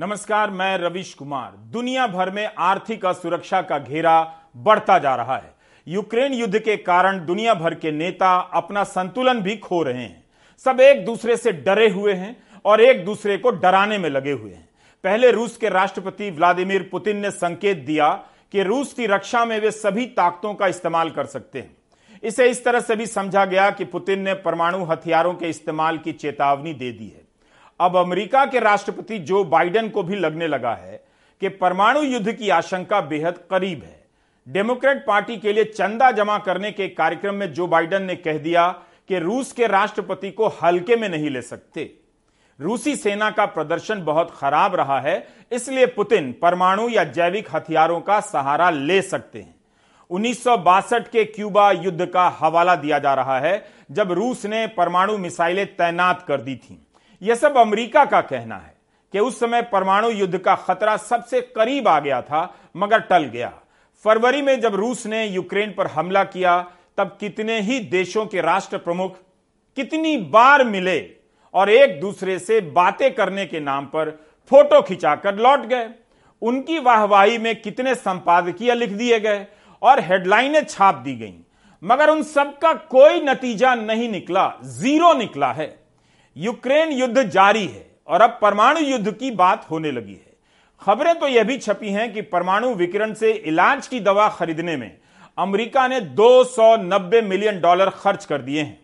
नमस्कार, मैं रविश कुमार। दुनिया भर में आर्थिक असुरक्षा का घेरा बढ़ता जा रहा है। यूक्रेन युद्ध के कारण दुनिया भर के नेता अपना संतुलन भी खो रहे हैं। सब एक दूसरे से डरे हुए हैं और एक दूसरे को डराने में लगे हुए हैं। पहले रूस के राष्ट्रपति व्लादिमीर पुतिन ने संकेत दिया कि रूस की रक्षा में वे सभी ताकतों का इस्तेमाल कर सकते हैं। इसे इस तरह से भी समझा गया कि पुतिन ने परमाणु हथियारों के इस्तेमाल की चेतावनी दे दी है। अब अमेरिका के राष्ट्रपति जो बाइडेन को भी लगने लगा है कि परमाणु युद्ध की आशंका बेहद करीब है। डेमोक्रेट पार्टी के लिए चंदा जमा करने के कार्यक्रम में जो बाइडेन ने कह दिया कि रूस के राष्ट्रपति को हल्के में नहीं ले सकते। रूसी सेना का प्रदर्शन बहुत खराब रहा है, इसलिए पुतिन परमाणु या जैविक हथियारों का सहारा ले सकते हैं। उन्नीस सौ बासठ के क्यूबा युद्ध का हवाला दिया जा रहा है, जब रूस ने परमाणु मिसाइलें तैनात कर दी थीं। यह सब अमेरिका का कहना है कि उस समय परमाणु युद्ध का खतरा सबसे करीब आ गया था, मगर टल गया। फरवरी में जब रूस ने यूक्रेन पर हमला किया, तब कितने ही देशों के राष्ट्र प्रमुख कितनी बार मिले और एक दूसरे से बातें करने के नाम पर फ़ोटो खिंचाकर लौट गए। उनकी वाहवाही में कितने संपादकीय लिख दिए गए और हेडलाइनें छाप दी गईं। मगर उन सबका कोई नतीजा नहीं निकला, ज़ीरो निकला है। यूक्रेन युद्ध जारी है और अब परमाणु युद्ध की बात होने लगी है। खबरें तो यह भी छपी हैं कि परमाणु विकिरण से इलाज की दवा खरीदने में अमेरिका ने 290 मिलियन डॉलर खर्च कर दिए हैं।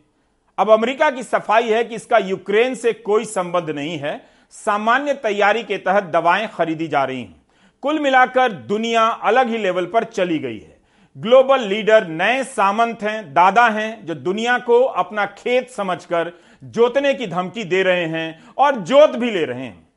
अब अमेरिका की सफ़ाई है कि इसका यूक्रेन से कोई संबंध नहीं है। सामान्य तैयारी के तहत दवाएँ खरीदी जा रही हैं। कुल मिलाकर दुनिया अलग ही लेवल पर चली गई है। ग्लोबल लीडर नए सामंत हैं, दादा हैं, जो दुनिया को अपना खेत समझकर जोतने की धमकी दे रहे हैं और जोत भी ले रहे हैं।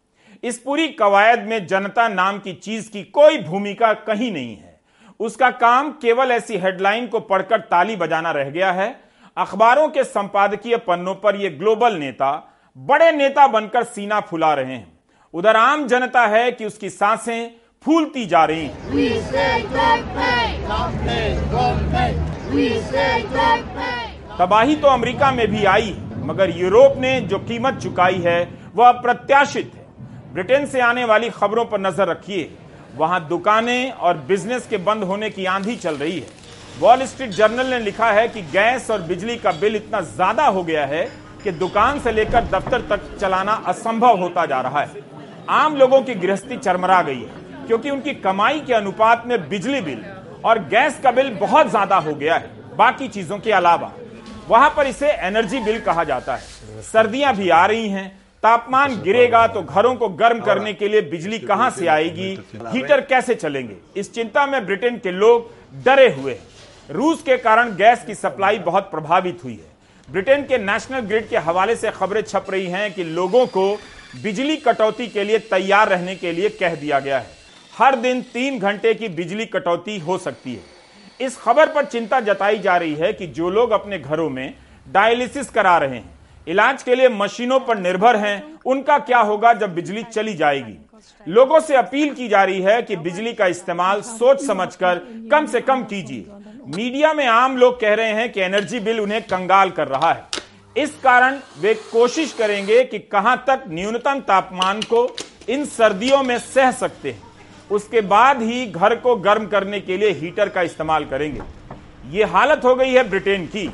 इस पूरी कवायद में जनता नाम की चीज़ की कोई भूमिका कहीं नहीं है। उसका काम केवल ऐसी हेडलाइन को पढ़कर ताली बजाना रह गया है। अखबारों के संपादकीय पन्नों पर यह ग्लोबल नेता बड़े नेता बनकर सीना फुला रहे हैं। उधर आम जनता है कि उसकी साँसें फूलती जा रही हैं। तबाही तो अमेरिका में भी आई। मगर यूरोप ने जो कीमत चुकाई है, वह अप्रत्याशित है। ब्रिटेन से आने वाली खबरों पर नज़र रखिए। वहाँ दुकानें और बिज़नेस के बंद होने की आंधी चल रही है। वॉल स्ट्रीट जर्नल ने लिखा है कि गैस और बिजली का बिल इतना ज़्यादा हो गया है कि दुकान से लेकर दफ्तर तक चलाना असंभव होता जा रहा है। आम लोगों की गृहस्थी चरमरा गई है, क्योंकि उनकी कमाई के अनुपात में बिजली बिल और गैस का बिल बहुत ज़्यादा हो गया है। बाकी चीज़ों के अलावा वहाँ पर इसे एनर्जी बिल कहा जाता है। सर्दियाँ भी आ रही हैं, तापमान गिरेगा तो घरों को गर्म करने के लिए बिजली कहाँ से आएगी? हीटर कैसे चलेंगे? इस चिंता में ब्रिटेन के लोग डरे हुए हैं। रूस के कारण गैस की सप्लाई बहुत प्रभावित हुई है। ब्रिटेन के नेशनल ग्रिड के हवाले से खबरें छप रही हैं कि लोगों को बिजली कटौती के लिए तैयार रहने के लिए कह दिया गया है। हर दिन तीन घंटे की बिजली कटौती हो सकती है। इस खबर पर चिंता जताई जा रही है कि जो लोग अपने घरों में डायलिसिस करा रहे हैं, इलाज के लिए मशीनों पर निर्भर हैं, उनका क्या होगा जब बिजली चली जाएगी? लोगों से अपील की जा रही है कि बिजली का इस्तेमाल सोच समझकर कम से कम कीजिए। मीडिया में आम लोग कह रहे हैं कि एनर्जी बिल उन्हें कंगाल कर रहा है। इस कारण वे कोशिश करेंगे कि कहाँ तक न्यूनतम तापमान को इन सर्दियों में सह सकते हैं। उसके बाद ही घर को गर्म करने के लिए हीटर का इस्तेमाल करेंगे। यह हालत हो गई है ब्रिटेन की।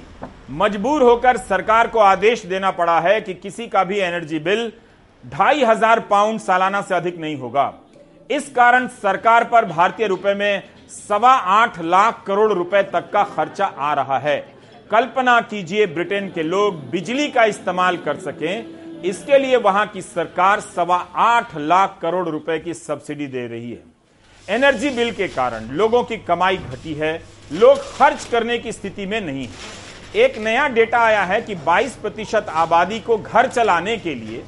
मजबूर होकर सरकार को आदेश देना पड़ा है कि किसी का भी एनर्जी बिल ढाई हज़ार पाउंड सालाना से अधिक नहीं होगा। इस कारण सरकार पर भारतीय रुपए में सवा आठ लाख करोड़ रुपए तक का खर्चा आ रहा है। कल्पना कीजिए ब्रिटेन के लोग बिजली का इस्तेमाल कर सकें इसके लिए वहाँ की सरकार सवा आठ लाख करोड़ रुपए की सब्सिडी दे रही है। एनर्जी बिल के कारण लोगों की कमाई घटी है, लोग खर्च करने की स्थिति में नहीं है। एक नया डेटा आया है कि 22 प्रतिशत आबादी को घर चलाने के लिए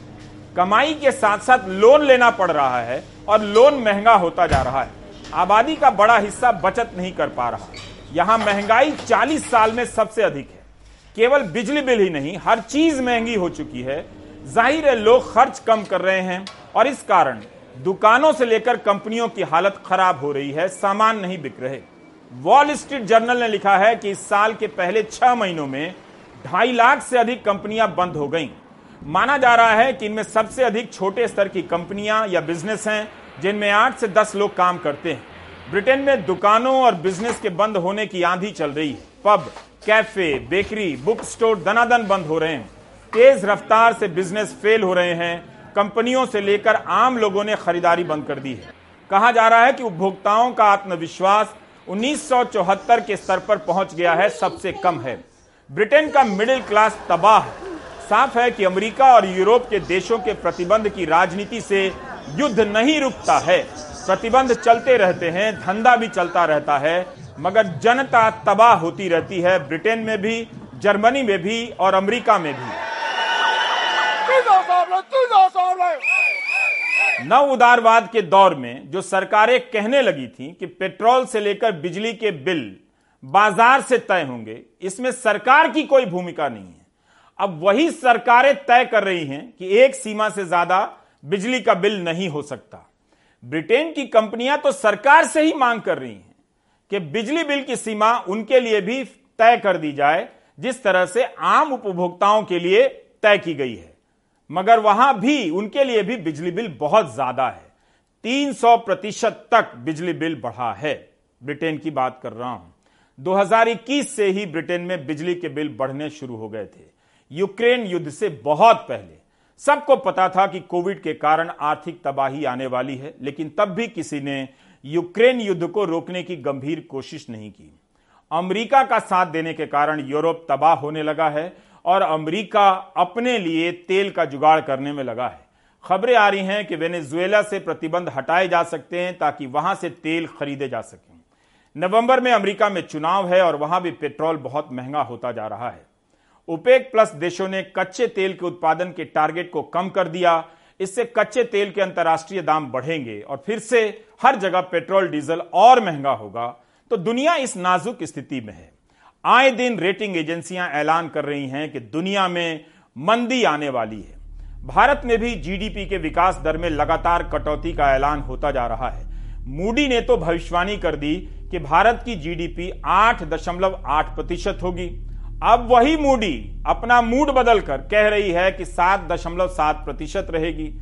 कमाई के साथ साथ लोन लेना पड़ रहा है और लोन महँगा होता जा रहा है। आबादी का बड़ा हिस्सा बचत नहीं कर पा रहा। यहाँ महँगाई 40 साल में सबसे अधिक है। केवल बिजली बिल ही नहीं, हर चीज़ महँगी हो चुकी है ज़ाहिर है लोग खर्च कम कर रहे हैं और इस कारण दुकानों से लेकर कंपनियों की हालत खराब हो रही है, सामान नहीं बिक रहे। वॉल स्ट्रीट जर्नल ने लिखा है कि इस साल के पहले छह महीनों में ढाई लाख से अधिक कंपनियाँ बंद हो गईं। माना जा रहा है कि इनमें सबसे अधिक छोटे स्तर की कंपनियाँ या बिज़नेस हैं, जिनमें आठ से दस लोग काम करते हैं। ब्रिटेन में दुकानों और बिज़नेस के बंद होने की आंधी चल रही है। Pub cafe bakery book store दनादन बंद हो रहे हैं। तेज रफ्तार से बिज़नेस फेल हो रहे हैं। कंपनियों से लेकर आम लोगों ने खरीदारी बंद कर दी है। कहा जा रहा है कि उपभोक्ताओं का आत्मविश्वास 1974 के स्तर पर पहुँच गया है, सबसे कम है। ब्रिटेन का मिडिल क्लास तबाह साफ़ है कि अमेरिका और यूरोप के देशों के प्रतिबंध की राजनीति से युद्ध नहीं रुकता है। प्रतिबंध चलते रहते हैं, धंधा भी चलता रहता है, मगर जनता तबाह होती रहती है ब्रिटेन में भी, जर्मनी में भी और अमेरिका में भी। नव उदारवाद के दौर में जो सरकारें कहने लगी थी कि पेट्रोल से लेकर बिजली के बिल बाज़ार से तय होंगे, इसमें सरकार की कोई भूमिका नहीं है। अब वही सरकारें तय कर रही हैं कि एक सीमा से ज़्यादा बिजली का बिल नहीं हो सकता। ब्रिटेन की कंपनियाँ तो सरकार से ही मांग कर रही हैं कि बिजली बिल की सीमा उनके लिए भी तय कर दी जाए, जिस तरह से आम उपभोक्ताओं के लिए तय की गई है। मगर वहाँ भी उनके लिए भी बिजली बिल बहुत ज़्यादा है। 300 प्रतिशत तक बिजली बिल बढ़ा है। ब्रिटेन की बात कर रहा हूँ। 2021 से ही ब्रिटेन में बिजली के बिल बढ़ने शुरू हो गए थे। यूक्रेन युद्ध से बहुत पहले। सबको पता था कि कोविड के कारण आर्थिक तबाही आने वाली है, लेकिन तब भी किसी ने यूक्रेन युद्ध को रोकने की गंभीर कोशिश नहीं की। अमेरिका का साथ देने के कारण यूरोप तबाह होने लगा है और अमेरिका अपने लिए तेल का जुगाड़ करने में लगा है। खबरें आ रही हैं कि वेनेजुएला से प्रतिबंध हटाए जा सकते हैं ताकि वहाँ से तेल खरीदे जा सकें। नवंबर में अमेरिका में चुनाव है और वहाँ भी पेट्रोल बहुत महँगा होता जा रहा है। ओपेक प्लस देशों ने कच्चे तेल के उत्पादन के टारगेट को कम कर दिया। इससे कच्चे तेल के अंतर्राष्ट्रीय दाम बढ़ेंगे और फिर से हर जगह पेट्रोल, डीजल और महँगा होगा। तो दुनिया इस नाजुक स्थिति में है। आए दिन रेटिंग एजेंसियाँ ऐलान कर रही हैं कि दुनिया में मंदी आने वाली है। भारत में भी जीडीपी के विकास दर में लगातार कटौती का ऐलान होता जा रहा है। मूडी ने तो भविष्यवाणी कर दी कि भारत की जीडीपी आठ दशमलव आठ प्रतिशत होगी। अब वही मूडी अपना मूड बदलकर कह रही है कि सात दशमलव सात प्रतिशत रहेगी।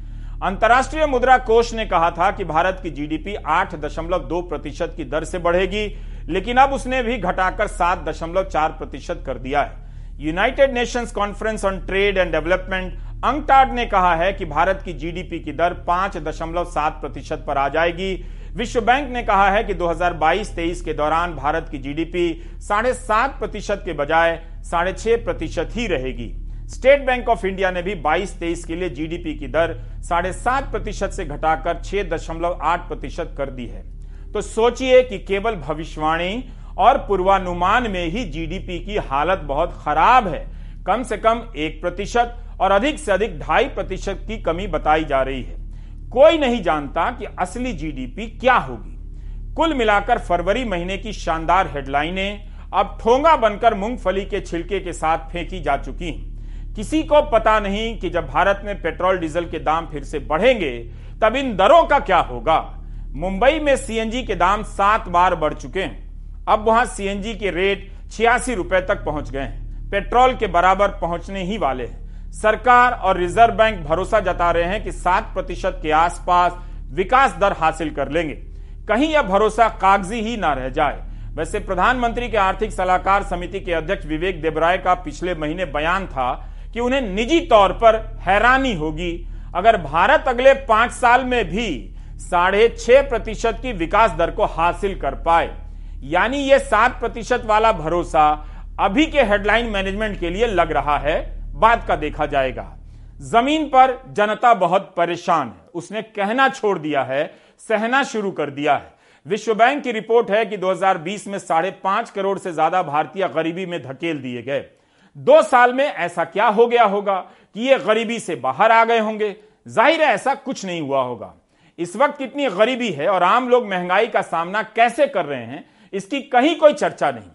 अंतर्राष्ट्रीय मुद्रा कोष ने कहा था कि भारत की जीडीपी आठ दशमलव दो प्रतिशत की दर से बढ़ेगी। लेकिन अब उसने भी घटाकर सात दशमलव चार प्रतिशत कर दिया है। United Nations conference on trade and development UNCTAD ने कहा है कि भारत की जीडीपी की दर पाँच दशमलव सात प्रतिशत पर आ जाएगी। विश्व बैंक ने कहा है कि 2022-23 के दौरान भारत की जीडीपी साढ़े सात प्रतिशत के बजाय साढ़े छह प्रतिशत ही रहेगी। स्टेट बैंक ऑफ़ इंडिया ने भी 22-23 के लिए जीडीपी की दर साढ़े सात प्रतिशत से घटाकर छह दशमलव आठ प्रतिशत कर दी है। तो सोचिए कि केवल भविष्यवाणी और पूर्वानुमान में ही जीडीपी की हालत बहुत खराब है। कम से कम एक प्रतिशत और अधिक से अधिक ढाई प्रतिशत की कमी बताई जा रही है। कोई नहीं जानता कि असली जीडीपी क्या होगी। कुल मिलाकर फरवरी महीने की शानदार हेडलाइनें अब ठोंगा बनकर मूंगफली के छिलके के साथ फेंकी जा चुकी हैं। किसी को पता नहीं कि जब भारत में पेट्रोल डीजल के दाम फिर से बढ़ेंगे, तब इन दरों का क्या होगा? मुंबई में सीएनजी के दाम सात बार बढ़ चुके हैं। अब वहाँ सीएनजी के रेट छियासी रुपए तक पहुँच गए हैं। पेट्रोल के बराबर पहुँचने ही वाले हैं। सरकार और रिज़र्व बैंक भरोसा जता रहे हैं कि सात प्रतिशत के आसपास विकास दर हासिल कर लेंगे। कहीं यह भरोसा कागज़ी ही ना रह जाए। वैसे प्रधानमंत्री के आर्थिक सलाहकार समिति के अध्यक्ष विवेक देबराय का पिछले महीने बयान था कि उन्हें निजी तौर पर हैरानी होगी। अगर भारत अगले पाँच साल में भी साढ़े छह प्रतिशत की विकास दर को हासिल कर पाए। यानी यह सात प्रतिशत वाला भरोसा अभी के हेडलाइन मैनेजमेंट के लिए लग रहा है बात का देखा जाएगा। ज़मीन पर जनता बहुत परेशान है। उसने कहना छोड़ दिया है, सहना शुरू कर दिया है। विश्व बैंक की रिपोर्ट है कि 2020 में साढ़े पाँच करोड़ से ज़्यादा भारतीय गरीबी में धकेल दिए गए। दो साल में ऐसा क्या हो गया होगा कि ये गरीबी से बाहर आ गए होंगे? ज़ाहिर है ऐसा कुछ नहीं हुआ होगा। इस वक्त कितनी गरीबी है और आम लोग महँगाई का सामना कैसे कर रहे हैं, इसकी कहीं कोई चर्चा नहीं।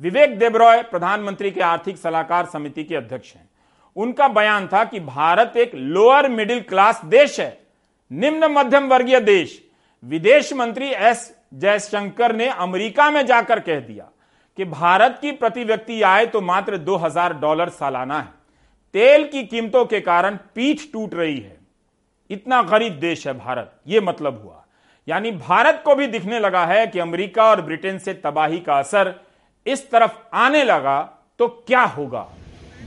विवेक देबरॉय प्रधानमंत्री के आर्थिक सलाहकार समिति के अध्यक्ष हैं। उनका बयान था कि भारत एक लोअर मिडिल क्लास देश है, निम्न मध्यम वर्गीय देश। विदेश मंत्री एस जयशंकर ने अमेरिका में जाकर कह दिया कि भारत की प्रति व्यक्ति आय तो मात्र 2000 डॉलर सालाना है। तेल की कीमतों के कारण पीठ टूट रही है। इतना गरीब देश है भारत। यह मतलब हुआ। यानी भारत को भी दिखने लगा है कि अमेरिका और ब्रिटेन से तबाही का असर इस तरफ़ आने लगा तो क्या होगा?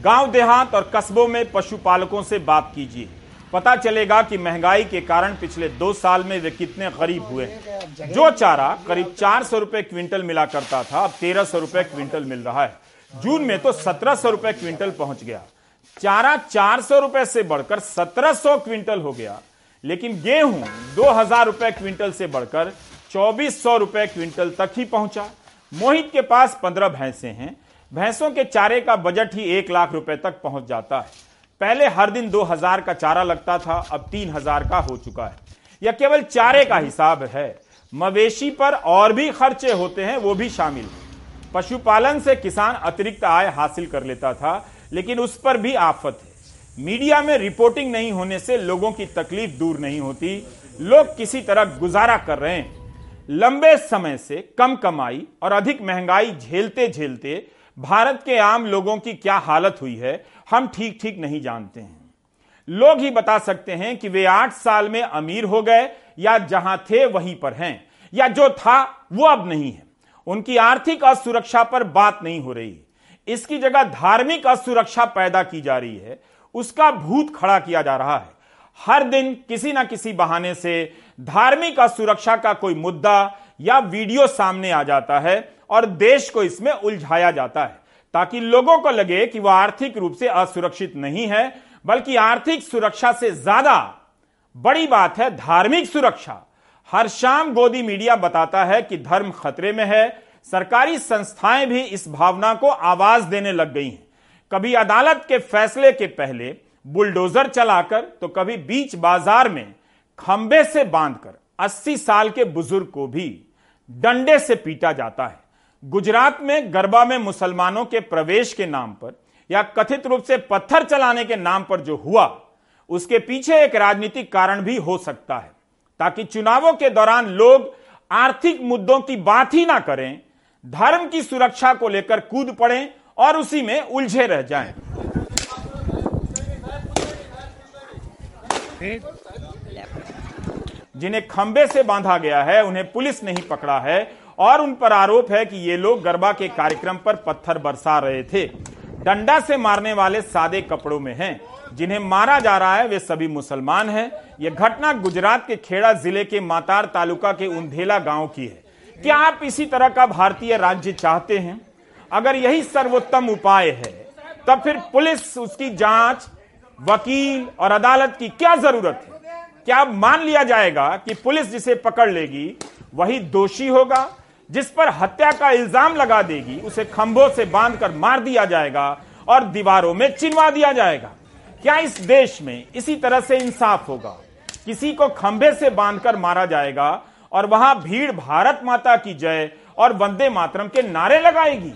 गाँव देहात और कस्बों में पशुपालकों से बात कीजिए। पता चलेगा कि महँगाई के कारण पिछले दो साल में वे कितने गरीब हुए। जो चारा करीब चार सौ रुपए क्विंटल मिला करता था, अब तेरह सौ रुपए क्विंटल मिल रहा है। जून में तो सत्रह सौ रुपए क्विंटल पहुँच गया। चारा चार सौ रुपए से बढ़कर सत्रह सौ क्विंटल हो गया। लेकिन गेहूँ दो हज़ार रुपए क्विंटल से बढ़कर चौबीस सौ रुपए क्विंटल तक ही पहुँचा। मोहित के पास पंद्रह भैंसे हैं। भैंसों के चारे का बजट ही एक लाख रुपए तक पहुँच जाता है। पहले हर दिन दो हज़ार का चारा लगता था, अब तीन हज़ार का हो चुका है। यह केवल चारे का हिसाब है। मवेशी पर और भी खर्चे होते हैं, वो भी शामिल पशुपालन से किसान अतिरिक्त आय हासिल कर लेता था लेकिन उस पर भी आफत है। मीडिया में रिपोर्टिंग नहीं होने से लोगों की तकलीफ़ दूर नहीं होती। लोग किसी तरह गुजारा कर रहे हैं। लंबे समय से कम कमाई और अधिक महँगाई झेलते झेलते भारत के आम लोगों की क्या हालत हुई है, हम ठीक ठीक नहीं जानते हैं। लोग ही बता सकते हैं कि वे आठ साल में अमीर हो गए या जहाँ थे वहीं पर हैं, या जो था वो अब नहीं है। उनकी आर्थिक असुरक्षा पर बात नहीं हो रही। इसकी जगह धार्मिक असुरक्षा पैदा की जा रही है, उसका भूत खड़ा किया जा रहा है। हर दिन किसी ना किसी बहाने से धार्मिक असुरक्षा का कोई मुद्दा या वीडियो सामने आ जाता है और देश को इसमें उलझाया जाता है, ताकि लोगों को लगे कि वह आर्थिक रूप से असुरक्षित नहीं है, बल्कि आर्थिक सुरक्षा से ज़्यादा बड़ी बात है धार्मिक सुरक्षा। हर शाम गोदी मीडिया बताता है कि धर्म खतरे में है सरकारी संस्थाएँ भी इस भावना को आवाज़ देने लग गई हैं। कभी अदालत के फैसले के पहले बुलडोजर चलाकर तो कभी बीच बाज़ार में खंबे से बांधकर 80 साल के बुज़ुर्ग को भी डंडे से पीटा जाता है। गुजरात में गरबा में मुसलमानों के प्रवेश के नाम पर, या कथित रूप से पत्थर चलाने के नाम पर जो हुआ, उसके पीछे एक राजनीतिक कारण भी हो सकता है। ताकि चुनावों के दौरान लोग आर्थिक मुद्दों की बात ही ना करें धर्म की सुरक्षा को लेकर कूद पड़े और उसी में उलझे रह जाएँ। जिन्हें खंबे से बांधा गया है, उन्हें पुलिस नहीं पकड़ा है और उन पर आरोप है कि ये लोग गरबा के कार्यक्रम पर पत्थर बरसा रहे थे। डंडा से मारने वाले सादे कपड़ों में हैं। जिन्हें मारा जा रहा है, वे सभी मुसलमान हैं। यह घटना गुजरात के खेड़ा ज़िले के मातार तालुका के उंधेला गाँव की है। क्या आप इसी तरह का भारतीय राज्य चाहते हैं? अगर यही सर्वोत्तम उपाय है, तब फिर पुलिस, उसकी जाँच, वकील और अदालत की क्या ज़रूरत है? क्या मान लिया जाएगा कि पुलिस जिसे पकड़ लेगी, वही दोषी होगा, जिस पर हत्या का इल्ज़ाम लगा देगी, उसे खंभों से बांधकर मार दिया जाएगा और दीवारों में चिनवा दिया जाएगा? क्या इस देश में इसी तरह से इंसाफ होगा? किसी को खंभे से बांधकर मारा जाएगा और वहाँ भीड़ भारत माता की जय और वंदे मातरम के नारे लगाएगी।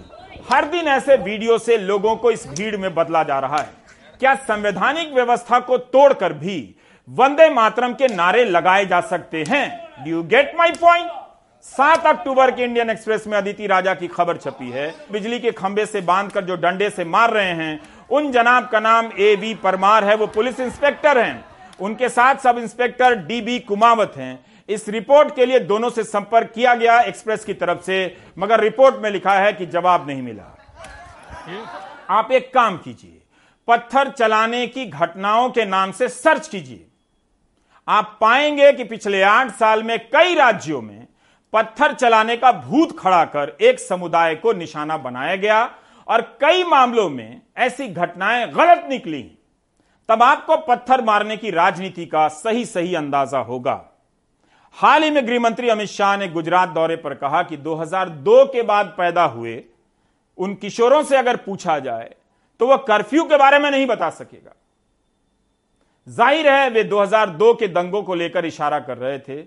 हर दिन ऐसे वीडियो से लोगों को इस भीड़ में बदला जा रहा है। क्या संवैधानिक व्यवस्था को तोड़कर भी वंदे मातरम के नारे लगाए जा सकते हैं? Do you get my point सात अक्टूबर के इंडियन एक्सप्रेस में अदिति राजा की खबर छपी है। बिजली के खंबे से बांधकर जो डंडे से मार रहे हैं, उन जनाब का नाम ए बी परमार है, वो पुलिस इंस्पेक्टर हैं। उनके साथ sub inspector D B Kumawat हैं। इस रिपोर्ट के लिए दोनों से संपर्क किया गया एक्सप्रेस की तरफ़ से, मगर रिपोर्ट में लिखा है कि जवाब नहीं मिला। आप एक काम कीजिए, पत्थर चलाने की घटनाओं के नाम से सर्च कीजिए। आप पाएँगे कि पिछले आठ साल में कई राज्यों में पत्थर चलाने का भूत खड़ा कर एक समुदाय को निशाना बनाया गया और कई मामलों में ऐसी घटनाएँ गलत निकली। तब आपको पत्थर मारने की राजनीति का सही सही अंदाज़ा होगा। हाल ही में गृहमंत्री अमित शाह ने गुजरात दौरे पर कहा कि 2002 के बाद पैदा हुए उन किशोरों से अगर पूछा जाए तो वह कर्फ्यू के बारे में नहीं बता सकेगा। ज़ाहिर है, वे 2002 के दंगों को लेकर इशारा कर रहे थे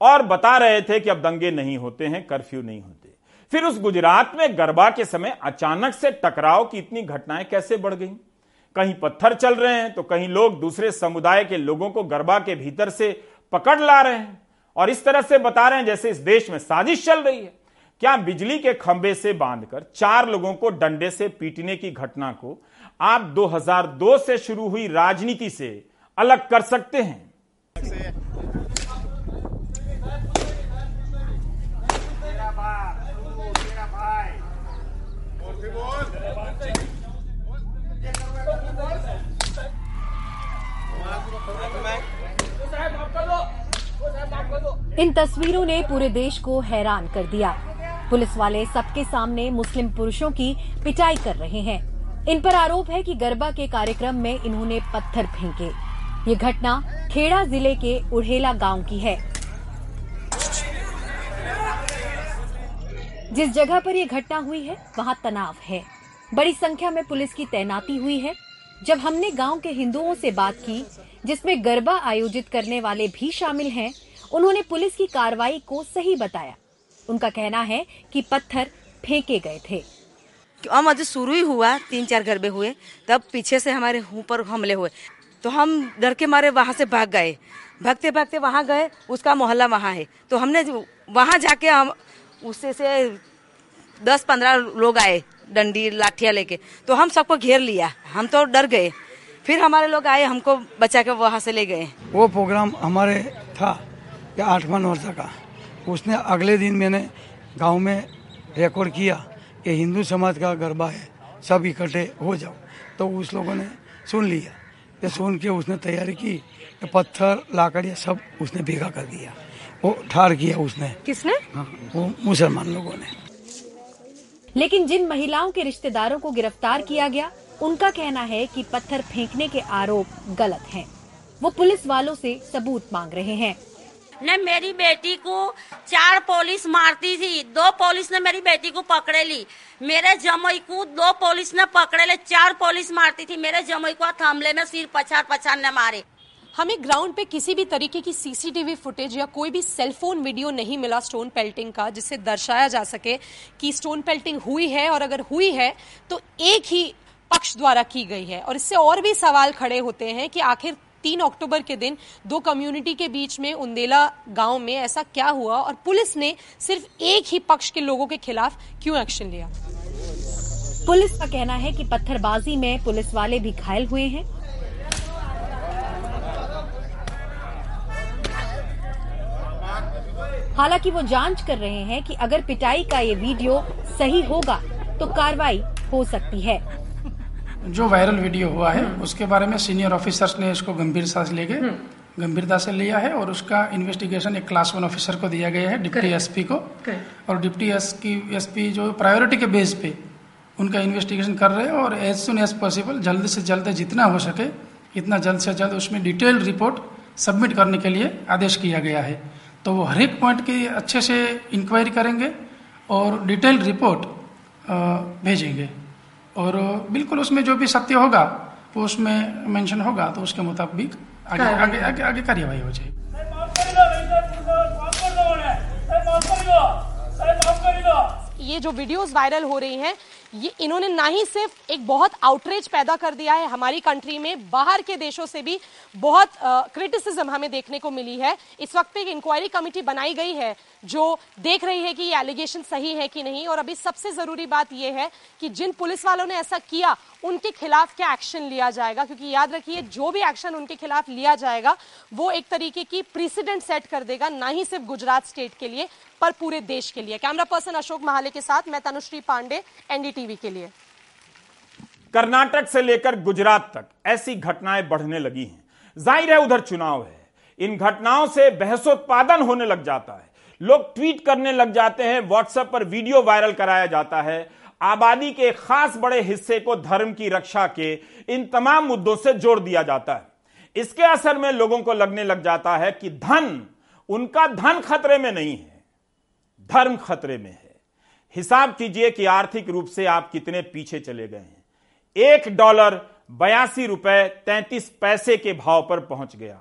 और बता रहे थे कि अब दंगे नहीं होते हैं, कर्फ्यू नहीं होते। फिर उस गुजरात में गरबा के समय अचानक से टकराव की इतनी घटनाएँ कैसे बढ़ गई? कहीं पत्थर चल रहे हैं तो कहीं लोग दूसरे समुदाय के लोगों को गरबा के भीतर से पकड़ ला रहे हैं। और इस तरह से बता रहे हैं जैसे इस देश में साजिश चल रही है। क्या बिजली के खंभे से बांधकर चार लोगों को डंडे से पीटने की घटना को आप 2002 से शुरू हुई राजनीति से अलग कर सकते हैं? इन तस्वीरों ने पूरे देश को हैरान कर दिया। पुलिस वाले सबके सामने मुस्लिम पुरुषों की पिटाई कर रहे हैं। इन पर आरोप है कि गरबा के कार्यक्रम में इन्होंने पत्थर फेंके। ये घटना खेड़ा ज़िले के उड़ेला गाँव की है। जिस जगह पर यह घटना हुई है, वहाँ तनाव है। बड़ी संख्या में पुलिस की तैनाती हुई है। जब हमने गाँव के हिंदुओं से बात की, जिसमें गरबा आयोजित करने वाले भी शामिल हैं उन्होंने पुलिस की कार्रवाई को सही बताया। उनका कहना है कि पत्थर फेंके गए थे। हम अभी शुरू ही हुआ तीन चार गरबे हुए तब पीछे से हमारे ऊपर हमले हुए। तो हम डर के मारे वहाँ से भाग गए। भागते भागते वहाँ गए उसका मोहल्ला वहाँ है। तो हमने वहाँ जाके हम उससे से दस पंद्रह लोग आए डंडी लाठिया लेके। तो हम सबको घेर लिया। हम तो डर गए। फिर हमारे लोग आए हमको बचा के वहाँ से ले गए। वो प्रोग्राम हमारे था। या आठवां वर्ष का। उसने अगले दिन मैंने गाँव में रिकॉर्ड किया कि हिंदू समाज का गरबा है सब इकट्ठे हो जाओ। तो उस लोगों ने सुन लिया। ये सुन के उसने तैयारी की पत्थर लाकड़िया सब उसने भेगा कर दिया। वो ठार किया उसने। किसने? हाँ, वो मुसलमान लोगों ने। लेकिन जिन महिलाओं के रिश्तेदारों को गिरफ़्तार किया गया उनका कहना है कि पत्थर फेंकने के आरोप गलत हैं। वो पुलिस वालों से सबूत मांग रहे हैं। ने मेरी बेटी को चार पुलिस मारती थी। दो पुलिस ने मेरी बेटी को पकड़े ली मेरे जमई को दो पुलिस ने पकड़े ले चार पुलिस मारती थी। मेरे जमई को हमले में सिर पछाड़ पछाड़ ने मारे। हमें ग्राउंड पे किसी भी तरीके की सीसीटीवी फुटेज या कोई भी सेलफोन वीडियो नहीं मिला स्टोन पेल्टिंग का, जिससे दर्शाया जा सके कि स्टोन पेल्टिंग हुई है और अगर हुई है तो एक ही पक्ष द्वारा की गई है। और इससे और भी सवाल खड़े होते हैं कि आखिर तीन अक्टूबर के दिन दो कम्युनिटी के बीच में, उंदेला गाँव में ऐसा क्या हुआ और पुलिस ने सिर्फ़ एक ही पक्ष के लोगों के खिलाफ क्यों एक्शन लिया? पुलिस का कहना है कि पत्थरबाजी में पुलिस वाले भी घायल हुए हैं। हालाँकि वो जाँच कर रहे हैं कि अगर पिटाई का ये वीडियो सही होगा तो कार्रवाई हो सकती है। जो वायरल वीडियो हुआ है उसके बारे में सीनियर ऑफिसर्स ने इसको गंभीरता से लेके गंभीरता से लिया है और उसका इन्वेस्टिगेशन एक क्लास वन ऑफिसर को दिया गया है डिप्टी एसपी को। और डिप्टी एस की एसपी जो प्रायोरिटी के बेस पे उनका इन्वेस्टिगेशन कर रहे हैं और एज सुन एज पॉसिबल जल्द से जल्द जितना हो सके इतना जल्द से जल्द उसमें डिटेल्ड रिपोर्ट सबमिट करने के लिए आदेश किया गया है। तो वो हर एक पॉइंट की अच्छे से इंक्वायरी करेंगे और डिटेल्ड रिपोर्ट भेजेंगे। और बिल्कुल उसमें जो भी सत्य होगा वो उसमें मेंशन होगा तो उसके मुताबिक आगे आगे आगे आगे कार्यवाही हो जाएगी। ये जो वीडियोस वायरल हो रही हैं ये इन्होंने ना ही सिर्फ़ एक बहुत आउटरीच पैदा कर दिया है, हमारी कंट्री में, बाहर के देशों से भी बहुत क्रिटिसिज्म हमें देखने को मिली है। इस वक्त एक इंक्वायरी कमेटी बनाई गई है, जो देख रही है कि ये एलिगेशन सही है कि नहीं, और अभी सबसे ज़रूरी बात यह है कि जिन पुलिस वालों ने ऐसा किया, उनके खिलाफ क्या एक्शन लिया जाएगा? क्योंकि याद रखिए, जो भी एक्शन उनके खिलाफ लिया जाएगा, वो एक तरीके की प्रेसिडेंट सेट कर देगा, ना ही सिर्फ़ गुजरात स्टेट के लिए पर पूरे देश के लिए। कैमरा पर्सन अशोक महाले के साथ, मैं तनुश्री पांडे, एनडीटीवी के लिए। कर्नाटक से लेकर गुजरात तक ऐसी घटनाएँ बढ़ने लगी हैं। ज़ाहिर है उधर चुनाव है। इन घटनाओं से बहसोत्पादन होने लग जाता है। लोग ट्वीट करने लग जाते हैं, व्हाट्सएप पर वीडियो वायरल कराया जाता है। आबादी के खास बड़े हिस्से को धर्म की रक्षा के इन तमाम मुद्दों से जोड़ दिया जाता है। इसके असर में लोगों को लगने लग जाता है कि धन, उनका धन खतरे में नहीं है। धर्म खतरे में है। हिसाब कीजिए कि आर्थिक रूप से आप कितने पीछे चले गए हैं। एक डॉलर बयासी रुपए तैंतीस पैसे के भाव पर पहुँच गया।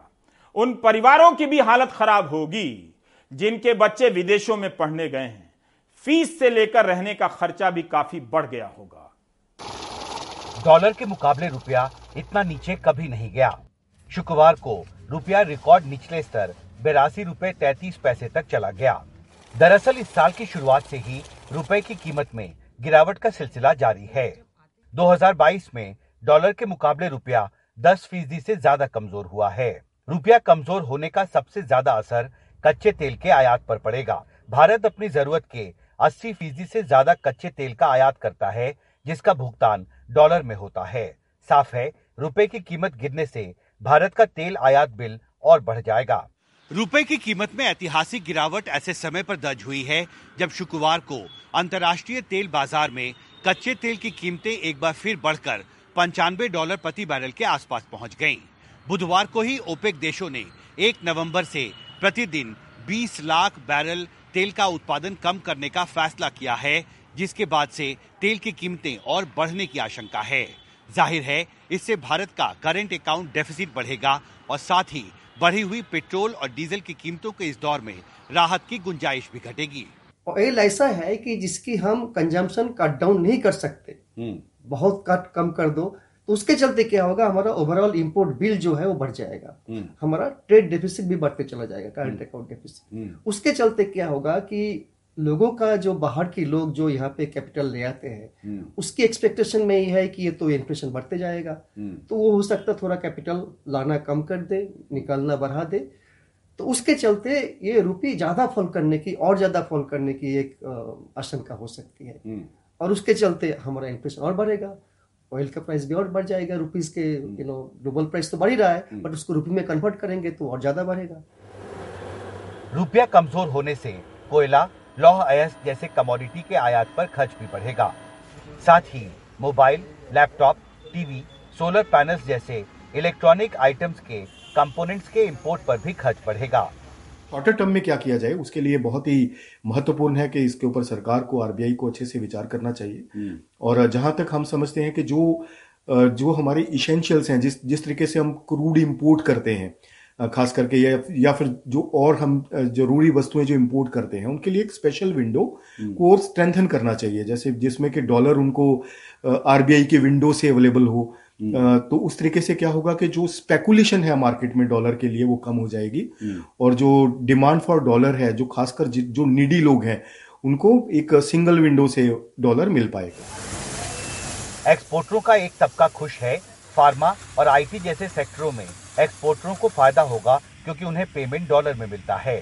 उन परिवारों की भी हालत खराब होगी, जिनके बच्चे विदेशों में पढ़ने गए हैं। फ़ीस से लेकर रहने का खर्चा भी काफ़ी बढ़ गया होगा। डॉलर के मुकाबले रुपया इतना नीचे कभी नहीं गया। शुक्रवार को रुपया रिकॉर्ड निचले स्तर, बेरासी रुपए तैतीस पैसे तक चला गया। दरअसल इस साल की शुरुआत से ही रुपए की कीमत में गिरावट का सिलसिला जारी है। 2022 में डॉलर के मुकाबले रुपया 10 फ़ीसदी से ज़्यादा कमज़ोर हुआ है। रुपया कमज़ोर होने का सबसे ज़्यादा असर कच्चे तेल के आयात पर पड़ेगा। भारत अपनी ज़रूरत के 80 फ़ीसदी से ज़्यादा कच्चे तेल का आयात करता है, जिसका भुगतान डॉलर में होता है। साफ़ है, रुपए की कीमत गिरने से भारत का तेल आयात बिल और बढ़ जाएगा। रुपए की कीमत में ऐतिहासिक गिरावट ऐसे समय पर दर्ज हुई है जब शुक्रवार को अंतर्राष्ट्रीय तेल बाज़ार में कच्चे तेल की कीमतें एक बार फिर बढ़कर पंचानवे डॉलर प्रति बैरल के आसपास पहुँच गईं। बुधवार को ही ओपेक देशों ने 1 नवंबर से प्रतिदिन 20 लाख बैरल तेल का उत्पादन कम करने का फैसला किया है, जिसके बाद से तेल की कीमतें और बढ़ने की आशंका है ज़ाहिर है, इससे भारत का करंट अकाउंट डेफिसिट बढ़ेगा और साथ ही बढ़ी हुई पेट्रोल और डीजल की कीमतों के इस दौर में राहत की गुंजाइश भी घटेगी। ऑयल ऐसा है कि जिसकी हम कंजम्पशन कट डाउन नहीं कर सकते बहुत कट कम कर दो तो उसके चलते क्या होगा हमारा ओवरऑल इंपोर्ट बिल जो है वो बढ़ जाएगा। हमारा ट्रेड डेफिसिट भी बढ़ते चला जाएगा करंट अकाउंट डेफिसिट उसके चलते क्या होगा कि लोगों का जो बाहर के लोग जो यहाँ पे कैपिटल ले आते हैं उसकी एक्सपेक्टेशन में ही है कि ये तो इन्फ्लेशन बढ़ते जाएगा। तो वो हो सकता है थोड़ा कैपिटल लाना कम कर दे निकालना बढ़ा दे। तो उसके चलते ये रुपी ज़्यादा फॉल करने की और ज़्यादा फॉल करने की एक आशंका हो सकती है। और उसके चलते हमारा इन्फ्लेशन और बढ़ेगा। ऑयल का प्राइस भी और बढ़ जाएगा रुपीज़ के यू नो ग्लोबल प्राइस तो बढ़ ही रहा है बट उसको रुपी में कन्वर्ट करेंगे तो और ज़्यादा बढ़ेगा। रुपया कमज़ोर होने से कोयला लौह अयस्क जैसे कमोडिटी के आयात पर खर्च भी बढ़ेगा। साथ ही mobile laptop TV solar panels जैसे इलेक्ट्रॉनिक आइटम्स के कंपोनेंट्स के इंपोर्ट पर भी खर्च बढ़ेगा। शॉर्टर टर्म में क्या किया जाए उसके लिए बहुत ही महत्वपूर्ण है कि इसके ऊपर सरकार को आरबीआई को अच्छे से विचार करना चाहिए। और जहाँ तक हम समझते हैं कि जो जो हमारे इसेंशियल्स हैं जिस जिस तरीके से हम क्रूड इंपोर्ट करते हैं खास करके या या फिर जो और हम ज़रूरी वस्तुएँ जो इंपोर्ट करते हैं उनके लिए एक स्पेशल विंडो को और स्ट्रेंथन करना चाहिए। जैसे जिसमें कि डॉलर उनको आरबीआई के विंडो से अवेलेबल हो तो उस तरीके से क्या होगा कि जो स्पेकुलेशन है मार्केट में डॉलर के लिए वो कम हो जाएगी। और जो डिमांड फॉर डॉलर है जो खासकर जो नीडी लोग हैं उनको एक सिंगल विंडो से डॉलर मिल पाएगा। एक्सपोर्टरों का एक तबका खुश है फार्मा और आईटी जैसे सेक्टरों में। एक्सपोर्टरों को फ़ायदा होगा क्योंकि उन्हें पेमेंट डॉलर में मिलता है।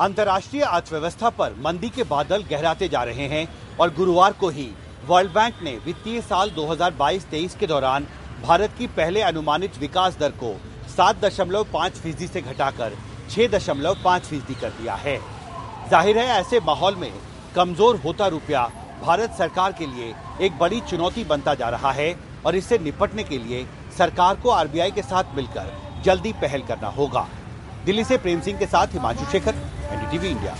अंतर्राष्ट्रीय अर्थव्यवस्था पर मंदी के बादल गहराते जा रहे हैं और गुरुवार को ही वर्ल्ड बैंक ने वित्तीय साल 2022-23 के दौरान भारत की पहले अनुमानित विकास दर को 7.5 फ़ीसदी से घटाकर 6.5 फ़ीसदी कर दिया है। ज़ाहिर है, ऐसे माहौल में कमज़ोर होता रुपया भारत सरकार के लिए एक बड़ी चुनौती बनता जा रहा है और इससे निपटने के लिए सरकार को आरबीआई के साथ मिलकर जल्दी पहल करना होगा। दिल्ली से प्रेम सिंह के साथ Himanshu Shekhar, NDTV India.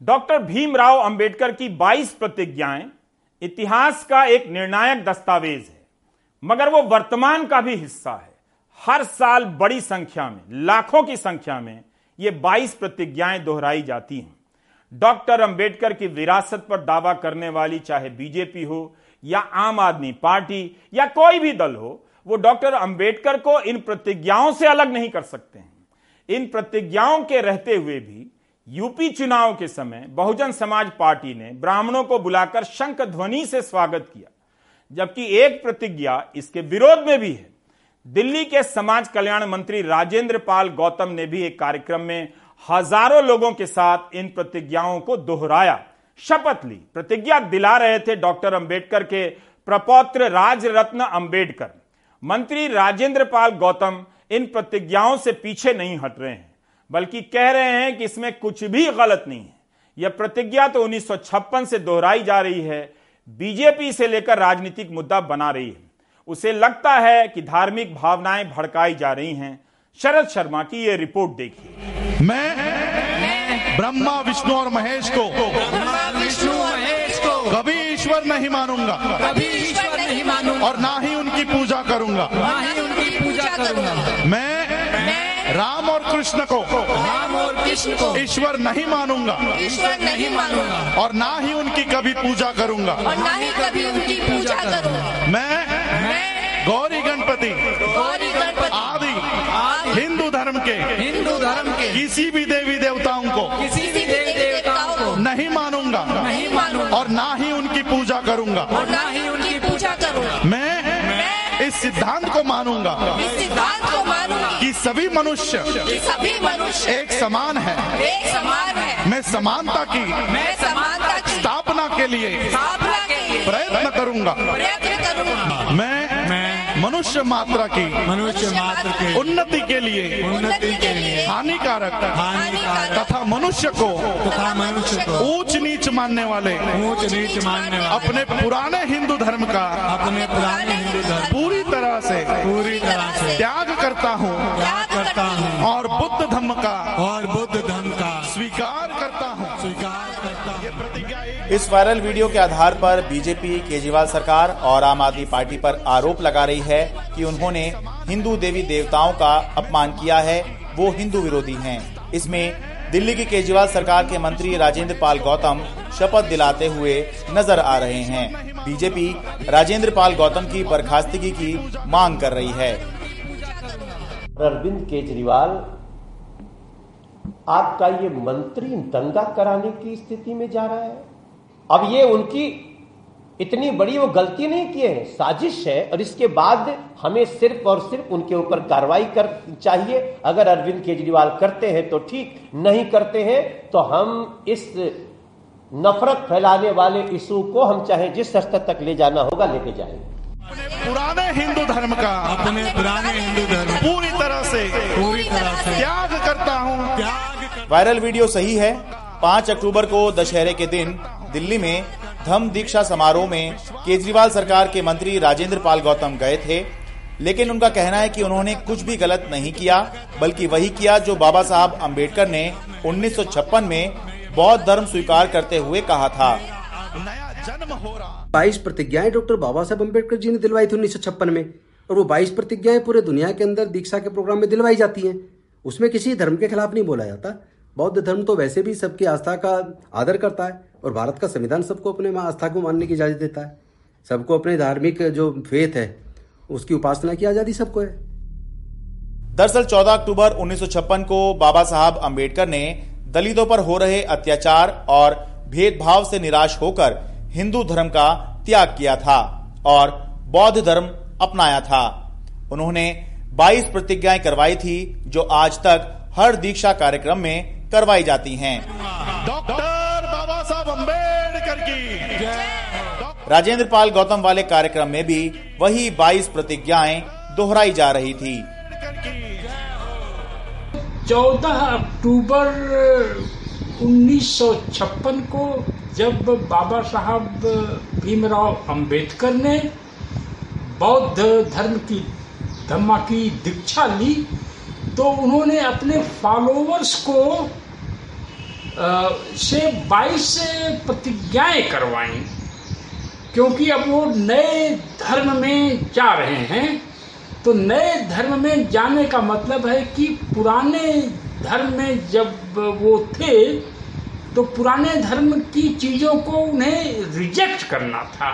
Doctor Bhimrao Ambedkar की 22 प्रतिज्ञाएँ इतिहास का एक निर्णायक दस्तावेज़ है, मगर वो वर्तमान का भी हिस्सा है। हर साल बड़ी संख्या में, लाखों की संख्या में ये 22 प्रतिज्ञाएँ दोहराई जाती हैं। डॉक्टर अंबेडकर की विरासत पर दावा करने वाली, चाहे बीजेपी हो या आम आदमी पार्टी या कोई भी दल हो, वो डॉक्टर अंबेडकर को इन प्रतिज्ञाओं से अलग नहीं कर सकते हैं। इन प्रतिज्ञाओं के रहते हुए भी यूपी चुनाव के समय बहुजन समाज पार्टी ने ब्राह्मणों को बुलाकर शंख ध्वनि से स्वागत किया, जबकि एक प्रतिज्ञा इसके विरोध में भी है। दिल्ली के समाज कल्याण मंत्री राजेंद्र पाल गौतम ने भी एक कार्यक्रम में हज़ारों लोगों के साथ इन प्रतिज्ञाओं को दोहराया। शपथ ली, प्रतिज्ञा दिला रहे थे डॉक्टर अंबेडकर के प्रपौत्र राज रत्न अंबेडकर। मंत्री राजेंद्र पाल गौतम इन प्रतिज्ञाओं से पीछे नहीं हट रहे हैं, बल्कि कह रहे हैं कि इसमें कुछ भी गलत नहीं है। यह प्रतिज्ञा तो 1956 से दोहराई जा रही है, बीजेपी से लेकर राजनीतिक मुद्दा बना रही है। उसे लगता है कि धार्मिक भावनाएँ भड़काई जा रही हैं। शरद शर्मा की यह रिपोर्ट देखिए। मैं ब्रह्मा विष्णु और महेश को। विष्णु महेश को। कभी ईश्वर नहीं मानूँगा। कभी ईश्वर नहीं मानूँगा। और ना ही उनकी पूजा करूँगा। ना ही उनकी पूजा करूँगा। मैं राम और कृष्ण को। राम और कृष्ण को। ईश्वर नहीं मानूँगा। ईश्वर नहीं मानूँगा। और ना ही उनकी कभी पूजा करूँगा। और ना ही कभी उनकी पूजा करूँगा। मैं गौरी गणपति। गौरी गणपति। आदि। हिंदू धर्म के। हिंदू धर्म के। किसी भी देवी करूँगा और ना ही उनकी पूजा करूँगा मैं इस सिद्धांत को मानूँगा इस सिद्धांत को मानूँगा। कि सभी मनुष्य सभी मनुष्य एक समान है। एक समान है। मैं समानता की मैं समानता की स्थापना के लिए स्थापना के लिए प्रयत्न करूँगा। प्रयत्न करूँगा। मैं मनुष्य मात्रा की मनुष्य मात्र के उन्नति के लिए उन्नति के लिए हानिकारक हानिकारक तथा मनुष्य को तथा मनुष्य को ऊंच नीच मानने वाले ऊंच नीच मानने वाले अपने पुराने हिंदू धर्म का अपने पुराने हिंदू धर्म पूरी तरह से पूरी तरह से त्याग करता हूँ त्याग करता हूँ और बुद्ध धर्म का और बुद्ध धर्म का इस वायरल वीडियो के आधार पर बीजेपी, केजरीवाल सरकार और आम आदमी पार्टी पर आरोप लगा रही है कि उन्होंने हिंदू देवी देवताओं का अपमान किया है। वो हिंदू विरोधी हैं। इसमें दिल्ली की केजरीवाल सरकार के मंत्री राजेंद्र पाल गौतम शपथ दिलाते हुए नज़र आ रहे हैं। बीजेपी राजेंद्र पाल गौतम की बर्खास्तगी की मांग कर रही है। अरविंद केजरीवाल, आपका ये मंत्री दंगा कराने की स्थिति में जा रहा है। अब ये उनकी इतनी बड़ी वो गलती नहीं किए हैं साजिश है और इसके बाद हमें सिर्फ़ और सिर्फ़ उनके ऊपर कार्रवाई कर चाहिए। अगर अरविंद केजरीवाल करते हैं तो ठीक नहीं करते हैं तो हम इस नफरत फैलाने वाले इशू को हम चाहे जिस स्तर तक ले जाना होगा लेके जाएँगे। पुराने हिंदू धर्म का अपने पुराने हिंदू धर्म। पूरी तरह से पूरी तरह से। त्याग करता हूँ। वायरल वीडियो सही है। पाँच अक्टूबर को दशहरे के दिन दिल्ली में धम दीक्षा समारोह में केजरीवाल सरकार के मंत्री राजेंद्र पाल गौतम गए थे लेकिन उनका कहना है कि उन्होंने कुछ भी गलत नहीं किया बल्कि वही किया जो बाबा साहब अंबेडकर ने 1956 में बौद्ध धर्म स्वीकार करते हुए कहा था। जन्म हो रहा। बाईस प्रतिज्ञाएँ डॉक्टर बाबा साहब अंबेडकर जी ने दिलवाई थी उन्नीस सौ छप्पन में और वो बाईस प्रतिज्ञाएँ पूरे दुनिया के अंदर दीक्षा के प्रोग्राम में दिलवाई जाती हैं। उसमें किसी धर्म के खिलाफ नहीं बोला जाता। बौद्ध धर्म तो वैसे भी सबकी आस्था का आदर करता है और भारत का संविधान सबको अपने आस्था को मानने की इजाज़त देता है। सबको अपने धार्मिक जो फेथ है, उसकी उपासना की आज़ादी सबको है। दरअसल 14 अक्टूबर 1956 को बाबा साहब अंबेडकर ने दलितों पर हो रहे अत्याचार और भेदभाव से निराश होकर हिंदू धर्म का त्याग किया था और बौद्ध धर्म अपनाया था। उन्होंने 22 प्रतिज्ञाएँ करवाई थी, जो आज तक हर दीक्षा कार्यक्रम में करवाई जाती हैं। डॉक्टर बाबा साहब अंबेडकर की। राजेंद्र पाल गौतम वाले कार्यक्रम में भी वही 22 प्रतिज्ञाएँ दोहराई जा रही थी। 14 अक्टूबर 1956 को जब बाबा साहब भीमराव अंबेडकर ने बौद्ध धर्म की धम्मा की दीक्षा ली तो उन्होंने अपने फॉलोअर्स को आ, से 22 प्रतिज्ञाएँ करवाई क्योंकि अब वो नए धर्म में जा रहे हैं। तो नए धर्म में जाने का मतलब है कि पुराने धर्म में जब वो थे तो पुराने धर्म की चीज़ों को उन्हें रिजेक्ट करना था।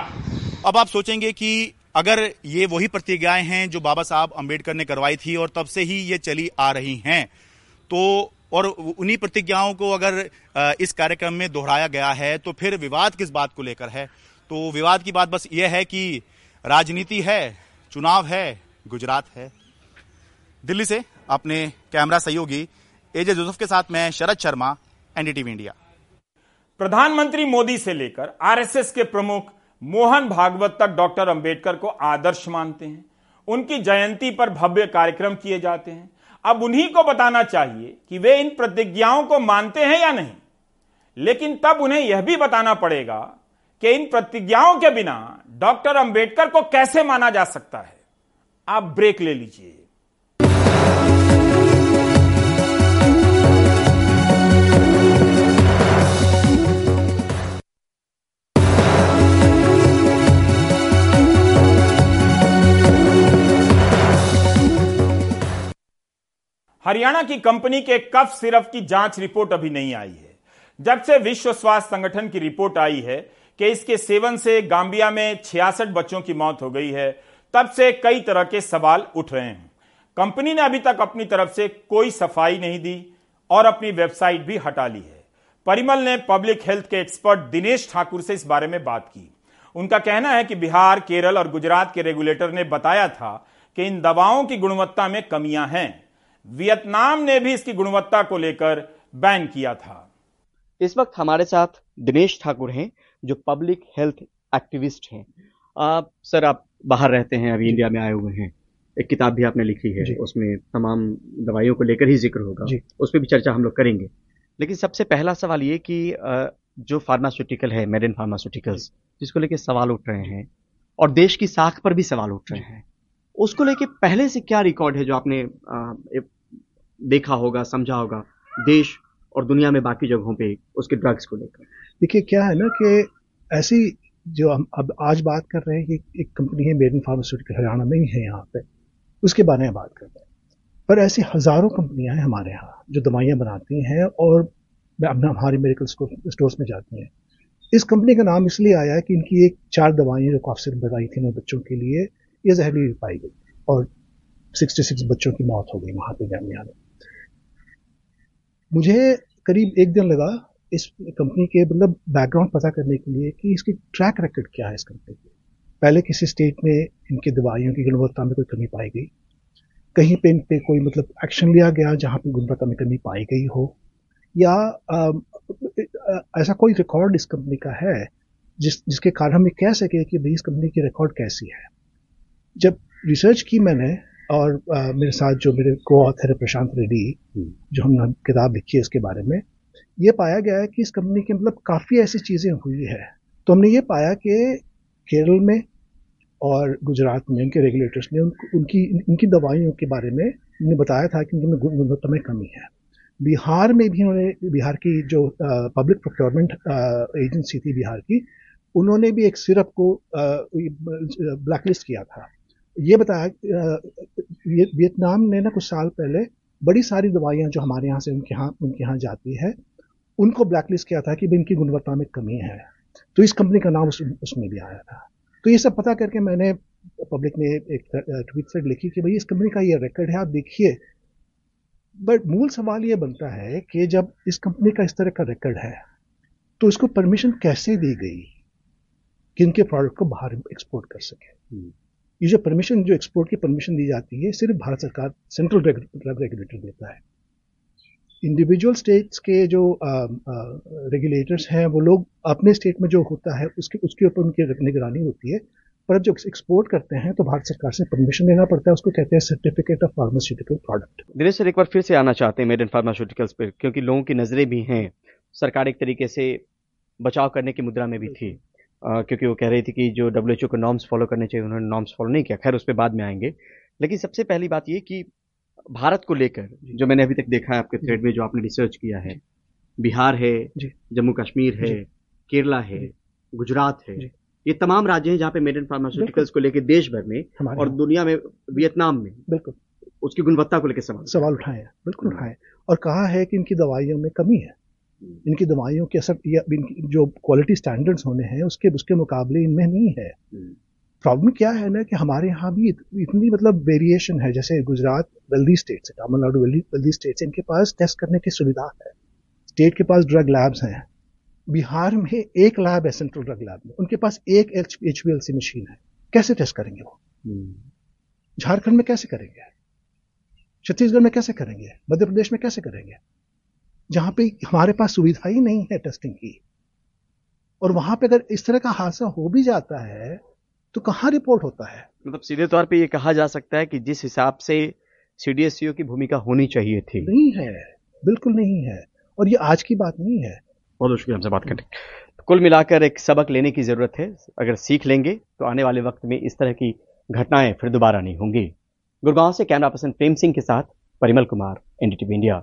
अब आप सोचेंगे कि अगर ये वही प्रतिज्ञाएँ हैं जो बाबा साहब अंबेडकर ने करवाई थी और तब से ही ये चली आ रही हैं तो और उन्हीं प्रतिज्ञाओं को अगर इस कार्यक्रम में दोहराया गया है तो फिर विवाद किस बात को लेकर है? तो विवाद की बात बस ये है कि राजनीति है, चुनाव है, गुजरात है। दिल्ली से अपने कैमरा सहयोगी एजे जोसेफ के साथ मैं शरद शर्मा, एनडीटीवी इंडिया। प्रधानमंत्री मोदी से लेकर आरएसएस के प्रमुख मोहन भागवत तक डॉक्टर अंबेडकर को आदर्श मानते हैं। उनकी जयंती पर भव्य कार्यक्रम किए जाते हैं। अब उन्हीं को बताना चाहिए कि वे इन प्रतिज्ञाओं को मानते हैं या नहीं। लेकिन तब उन्हें यह भी बताना पड़ेगा कि इन प्रतिज्ञाओं के बिना डॉक्टर अंबेडकर को कैसे माना जा सकता है। आप ब्रेक ले लीजिए। हरियाणा की कंपनी के कफ सिरप की जाँच रिपोर्ट अभी नहीं आई है। जब से विश्व स्वास्थ्य संगठन की रिपोर्ट आई है कि इसके सेवन से गांबिया में छियासठ बच्चों की मौत हो गई है, तब से कई तरह के सवाल उठ रहे हैं। कंपनी ने अभी तक अपनी तरफ़ से कोई सफ़ाई नहीं दी और अपनी वेबसाइट भी हटा ली है। परिमल ने पब्लिक हेल्थ के एक्सपर्ट दिनेश ठाकुर से इस बारे में बात की। उनका कहना है कि बिहार, केरल और गुजरात के रेगुलेटर ने बताया था कि इन दवाओं की गुणवत्ता में कमियाँ हैं। वियतनाम ने भी इसकी गुणवत्ता को लेकर बैन किया था। इस वक्त हमारे साथ दिनेश ठाकुर हैं जो पब्लिक हेल्थ एक्टिविस्ट हैं। आप सर आप बाहर रहते हैं अभी इंडिया में आए हुए हैं। एक किताब भी आपने लिखी है उसमें तमाम दवाइयों को लेकर ही ज़िक्र होगा। उस पर भी चर्चा हम लोग करेंगे। लेकिन सबसे पहला सवाल ये कि जो फार्मास्यूटिकल है मेड इन फार्मास्यूटिकल्स जिसको लेके सवाल उठ रहे हैं और देश की साख पर भी सवाल उठ रहे हैं उसको लेके पहले से क्या रिकॉर्ड है जो आपने देखा होगा, समझा होगा। देश और दुनिया में बाकी जगहों पे उसके ड्रग्स को लेकर। देखिए, क्या है ना कि ऐसी जो हम अब आज बात कर रहे हैं कि एक कंपनी है मेड फार्मास्यूटिकल हरियाणा में ही है यहाँ पे। उसके बारे में बात कर रहे हैं। पर ऐसी हज़ारों कंपनियाँ हैं हमारे यहाँ, जो दवाइयाँ बनाती हैं और हमारे मेडिकल स्टोर्स में जाती हैं। इस कंपनी का नाम इसलिए आया है कि इनकी एक चार दवाइयाँ जो काफ़ी बताई थी बच्चों के लिए, ये जहरीली पाई गई। और 66 बच्चों की मौत हो गई वहाँ पे जामिया में। मुझे करीब एक दिन लगा इस कंपनी के मतलब बैकग्राउंड पता करने के लिए कि इसकी ट्रैक रिकॉर्ड क्या है इस कंपनी की। पहले किसी स्टेट में इनकी दवाइयों की गुणवत्ता में कोई कमी पाई गई। कहीं पे इन पे कोई मतलब एक्शन लिया गया जहाँ पे गुणवत्ता में कमी पाई गई हो। या आ, ऐसा कोई रिकॉर्ड इस कंपनी का है जिस जिसके कारण हम ये कह सके कि भाई इस कंपनी की रिकॉर्ड कैसी है। जब रिसर्च की मैंने और आ, मेरे साथ जो मेरे को ऑथर है प्रशांत रेड्डी जो हमने किताब लिखी है इसके बारे में ये पाया गया है कि इस कंपनी के मतलब काफ़ी ऐसी चीज़ें हुई है। तो हमने ये पाया कि केरल में और गुजरात में उनके रेगुलेटर्स ने उन, उनकी उनकी दवाइयों के बारे में उन्हें बताया था कि उनमें गुणवत्ता में कमी है। बिहार में भी उन्होंने बिहार की जो पब्लिक प्रोक्योरमेंट एजेंसी थी बिहार की उन्होंने भी एक सिरप को ब्लैकलिस्ट किया था। ये बताया वियतनाम ने ना कुछ साल पहले बड़ी सारी दवाइयाँ जो हमारे यहाँ से उनके यहाँ उनके यहाँ जाती है उनको ब्लैकलिस्ट किया था कि भाई इनकी गुणवत्ता में कमी है। तो इस कंपनी का नाम उस, उसमें भी आया था। तो ये सब पता करके मैंने पब्लिक में एक ट्वीट थ्रेड लिखी कि भाई इस कंपनी का ये रिकॉर्ड है आप देखिए। बट मूल सवाल ये बनता है कि जब इस कंपनी का इस तरह का रिकॉर्ड है तो इसको परमिशन कैसे दी गई कि इनके प्रोडक्ट को बाहर एक्सपोर्ट कर सके? ये जो परमिशन जो एक्सपोर्ट की परमिशन दी जाती है, सिर्फ़ भारत सरकार सेंट्रल ड्रग रेगुलेटर देता है। इंडिविजुअल स्टेट्स के जो रेगुलेटर्स हैं, वो लोग अपने स्टेट में जो होता है, उसके उसके ऊपर उनकी निगरानी होती है। पर जो एक्सपोर्ट करते हैं तो भारत सरकार से परमिशन लेना पड़ता है, उसको कहते हैं certificate of pharmaceutical product Dinesh sir, एक बार फिर से आना चाहते हैं मेड इन फार्मास्यूटिकल्स पर क्योंकि लोगों की नज़रें भी हैं। सरकार एक तरीके से बचाव करने की मुद्रा में भी थी। क्योंकि वो कह रही थी कि जो डब्ल्यू को नॉर्म्स फॉलो करने चाहिए उन्होंने नॉर्म्स फॉलो नहीं किया। खैर उस पर बाद में आएँगे। लेकिन सबसे पहली बात ये कि भारत को लेकर जो मैंने अभी तक देखा है आपके थ्रेड में जो आपने रिसर्च किया है बिहार है जम्मू कश्मीर है केरला है गुजरात है ये तमाम राज्य हैं जहाँ पे मेड इन फार्मास्यूटिकल्स को लेकर देश भर में और दुनिया में वियतनाम में बिल्कुल। उसकी गुणवत्ता को लेकर सवाल सवाल उठाया बिल्कुल उठाया और कहा है कि इनकी दवाइयों में कमी है। इनकी दवाइयों के असर या जो क्वालिटी स्टैंडर्ड्स होने हैं उसके उसके मुकाबले इनमें नहीं है। प्रॉब्लम क्या है ना कि हमारे यहाँ भी इतनी मतलब वेरिएशन है जैसे गुजरात वेल्दी स्टेट्स है तमिलनाडु वेल्दी स्टेट्स इनके पास टेस्ट करने की सुविधा है। स्टेट के पास ड्रग लैब्स हैं। बिहार में एक लैब है सेंट्रल ड्रग लैब में। उनके पास एक एच एच मशीन है। कैसे टेस्ट करेंगे वो? झारखंड में कैसे करेंगे? छत्तीसगढ़ में कैसे करेंगे? मध्य प्रदेश में कैसे करेंगे? जहाँ पे हमारे पास सुविधा ही नहीं है टेस्टिंग की। और वहाँ पे अगर इस तरह का हादसा हो भी जाता है तो कहाँ रिपोर्ट होता है? मतलब सीधे तौर पे ये कहा जा सकता है कि जिस हिसाब से सीडीएससीओ की भूमिका होनी चाहिए थी। नहीं है बिल्कुल नहीं है। और ये आज की बात नहीं है। बहुत शुक्रिया हमसे बात करने तो कुल मिलाकर एक सबक लेने की ज़रूरत है। अगर सीख लेंगे तो आने वाले वक्त में इस तरह की घटनाएँ फिर दोबारा नहीं होंगी। गुड़गांव से कैमरा पर्सन प्रेम सिंह के साथ परिमल कुमार एनडीटीवी इंडिया